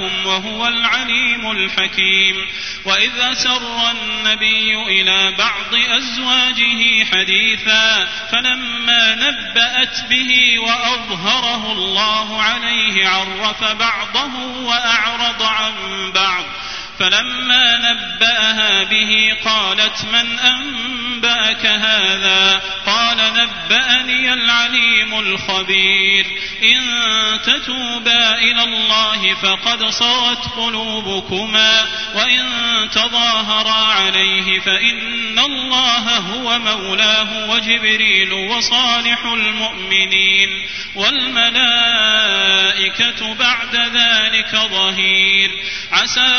وهو العليم الحكيم. وإذ أسر النبي إلى بعض أزواجه حديثا فلما نبأت به وأظهره الله عليه عرف بعضه وأعرض عن بعض. فلما نبأها به قالت من أنبأك هذا؟ قال نبأني العليم الخبير. إن تتوبا إلى الله فقد صغت قلوبكما وإن تظاهرا عليه فإن الله هو مولاه وجبريل وصالح المؤمنين. والملائكة بعد ذلك ظهير. عسى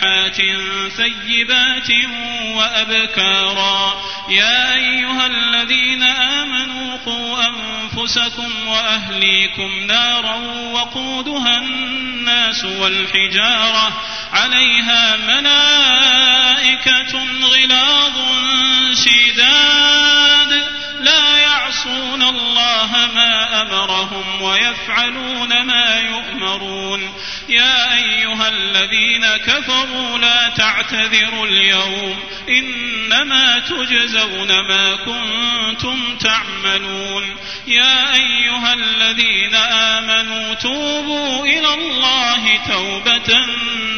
سائحات ثيبات وأبكارا يا أيها الذين آمنوا قوا أنفسكم وأهليكم نارا وقودها الناس والحجارة عليها ملائكة أمرهم ويفعلون ما يؤمرون. يا أيها الذين كفروا لا تعتذروا اليوم إنما تجزون ما كنتم تعملون. يا أيها الذين آمنوا توبوا إلى الله توبة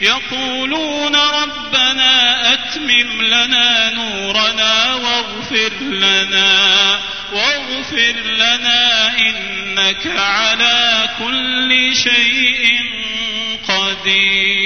يقولون ربنا أتمم لنا نورنا واغفر لنا واغفر لنا إنك على كل شيء قدير.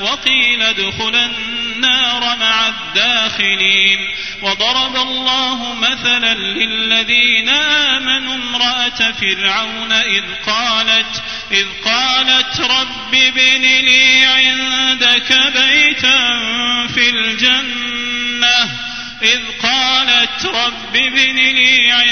وقيل ادخلا النار مع الداخلين وضرب الله مثلا للذين آمنوا امرأة فرعون إذ قالت إذ قالت رب ابن لي عندك بيتا في الجنة. إذ قالت رب ابن لي عندك